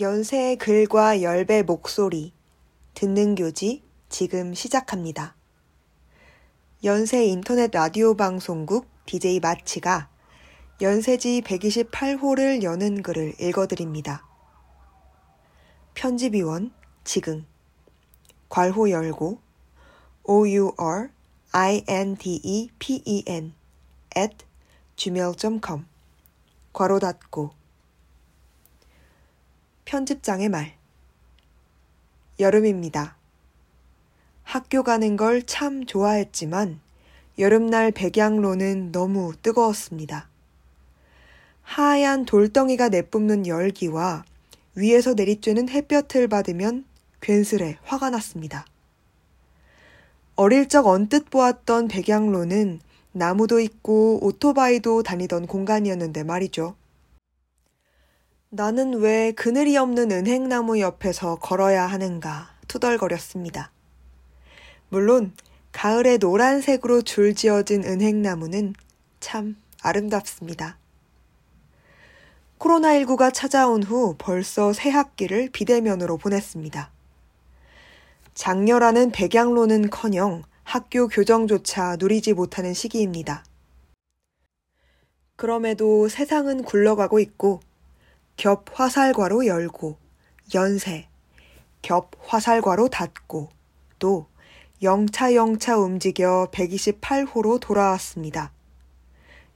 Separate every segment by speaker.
Speaker 1: 연세의 글과 열배 목소리, 듣는 교지 지금 시작합니다. 연세 인터넷 라디오 방송국 DJ 마치가 연세지 128호를 여는 글을 읽어드립니다. 편집위원 지금 괄호 열고 o-u-r i-n-d-e-p-e-n at gmail.com 괄호 닫고 편집장의 말. 여름입니다. 학교 가는 걸 참 좋아했지만 여름날 백양로는 너무 뜨거웠습니다. 하얀 돌덩이가 내뿜는 열기와 위에서 내리쬐는 햇볕을 받으면 괜스레 화가 났습니다. 어릴 적 언뜻 보았던 백양로는 나무도 있고 오토바이도 다니던 공간이었는데 말이죠. 나는 왜 그늘이 없는 은행나무 옆에서 걸어야 하는가 투덜거렸습니다. 물론 가을에 노란색으로 줄지어진 은행나무는 참 아름답습니다. 코로나19가 찾아온 후 벌써 새 학기를 비대면으로 보냈습니다. 장렬하는 백양로는 커녕 학교 교정조차 누리지 못하는 시기입니다. 그럼에도 세상은 굴러가고 있고 겹 화살과로 열고 연세 겹 화살과로 닫고 또 영차영차 움직여 128호로 돌아왔습니다.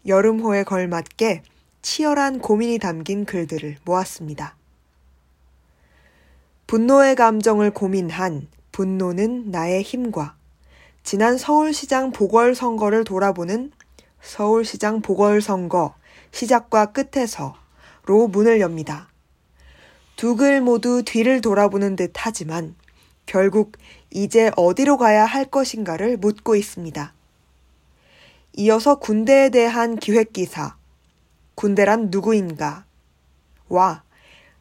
Speaker 1: 여름호에 걸맞게 치열한 고민이 담긴 글들을 모았습니다. 분노의 감정을 고민한 분노는 나의 힘과 지난 서울시장 보궐선거를 돌아보는 서울시장 보궐선거 시작과 끝에서 로 문을 엽니다. 두 글 모두 뒤를 돌아보는 듯 하지만 결국 이제 어디로 가야 할 것인가를 묻고 있습니다. 이어서 군대에 대한 기획기사, 군대란 누구인가, 와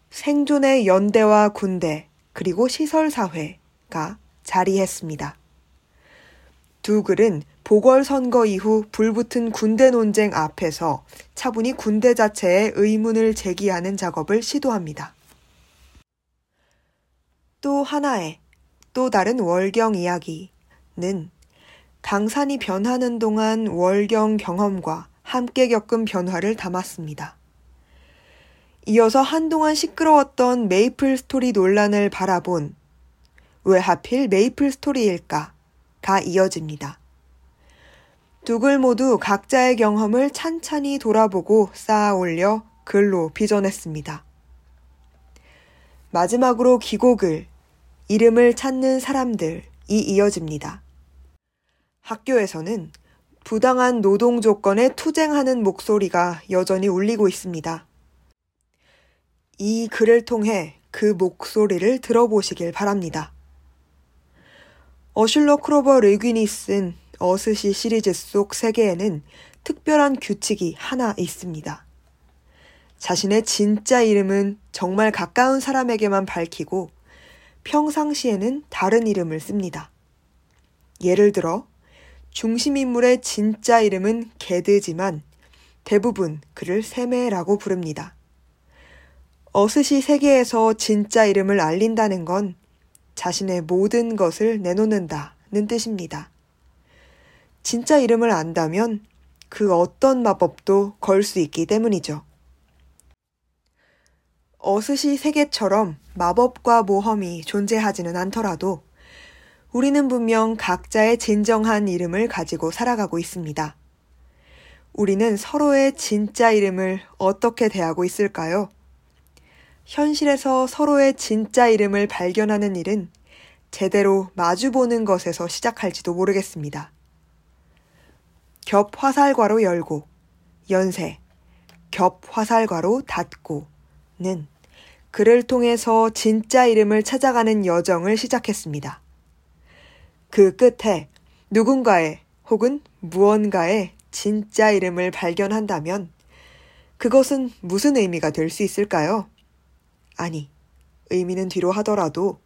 Speaker 1: 생존의 연대와 군대, 그리고 시설사회가 자리했습니다. 두 글은 보궐선거 이후 불붙은 군대 논쟁 앞에서 차분히 군대 자체의 의문을 제기하는 작업을 시도합니다. 또 하나의 또 다른 월경 이야기는 강산이 변하는 동안 월경 경험과 함께 겪은 변화를 담았습니다. 이어서 한동안 시끄러웠던 메이플 스토리 논란을 바라본 왜 하필 메이플 스토리일까? 가 이어집니다. 두 글 모두 각자의 경험을 찬찬히 돌아보고 쌓아 올려 글로 빚어냈습니다. 마지막으로 기고글, 이름을 찾는 사람들이 이어집니다. 학교에서는 부당한 노동 조건에 투쟁하는 목소리가 여전히 울리고 있습니다. 이 글을 통해 그 목소리를 들어보시길 바랍니다. 어슐러 크로버 르귀니 쓴 어스시 시리즈 속 세계에는 특별한 규칙이 하나 있습니다. 자신의 진짜 이름은 정말 가까운 사람에게만 밝히고 평상시에는 다른 이름을 씁니다. 예를 들어 중심인물의 진짜 이름은 게드지만 대부분 그를 세메라고 부릅니다. 어스시 세계에서 진짜 이름을 알린다는 건 자신의 모든 것을 내놓는다는 뜻입니다. 진짜 이름을 안다면 그 어떤 마법도 걸 수 있기 때문이죠. 어스시 세계처럼 마법과 모험이 존재하지는 않더라도 우리는 분명 각자의 진정한 이름을 가지고 살아가고 있습니다. 우리는 서로의 진짜 이름을 어떻게 대하고 있을까요? 현실에서 서로의 진짜 이름을 발견하는 일은 제대로 마주보는 것에서 시작할지도 모르겠습니다. 겹 화살과로 열고, 연세, 겹 화살과로 닫고는 그를 통해서 진짜 이름을 찾아가는 여정을 시작했습니다. 그 끝에 누군가의 혹은 무언가의 진짜 이름을 발견한다면 그것은 무슨 의미가 될 수 있을까요? 아니, 의미는 뒤로 하더라도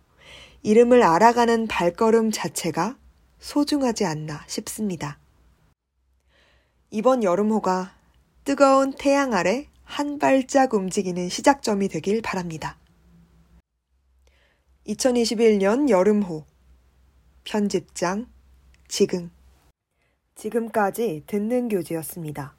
Speaker 1: 이름을 알아가는 발걸음 자체가 소중하지 않나 싶습니다. 이번 여름호가 뜨거운 태양 아래 한 발짝 움직이는 시작점이 되길 바랍니다. 2021년 여름호 편집장 지금 지금까지 듣는 교재였습니다.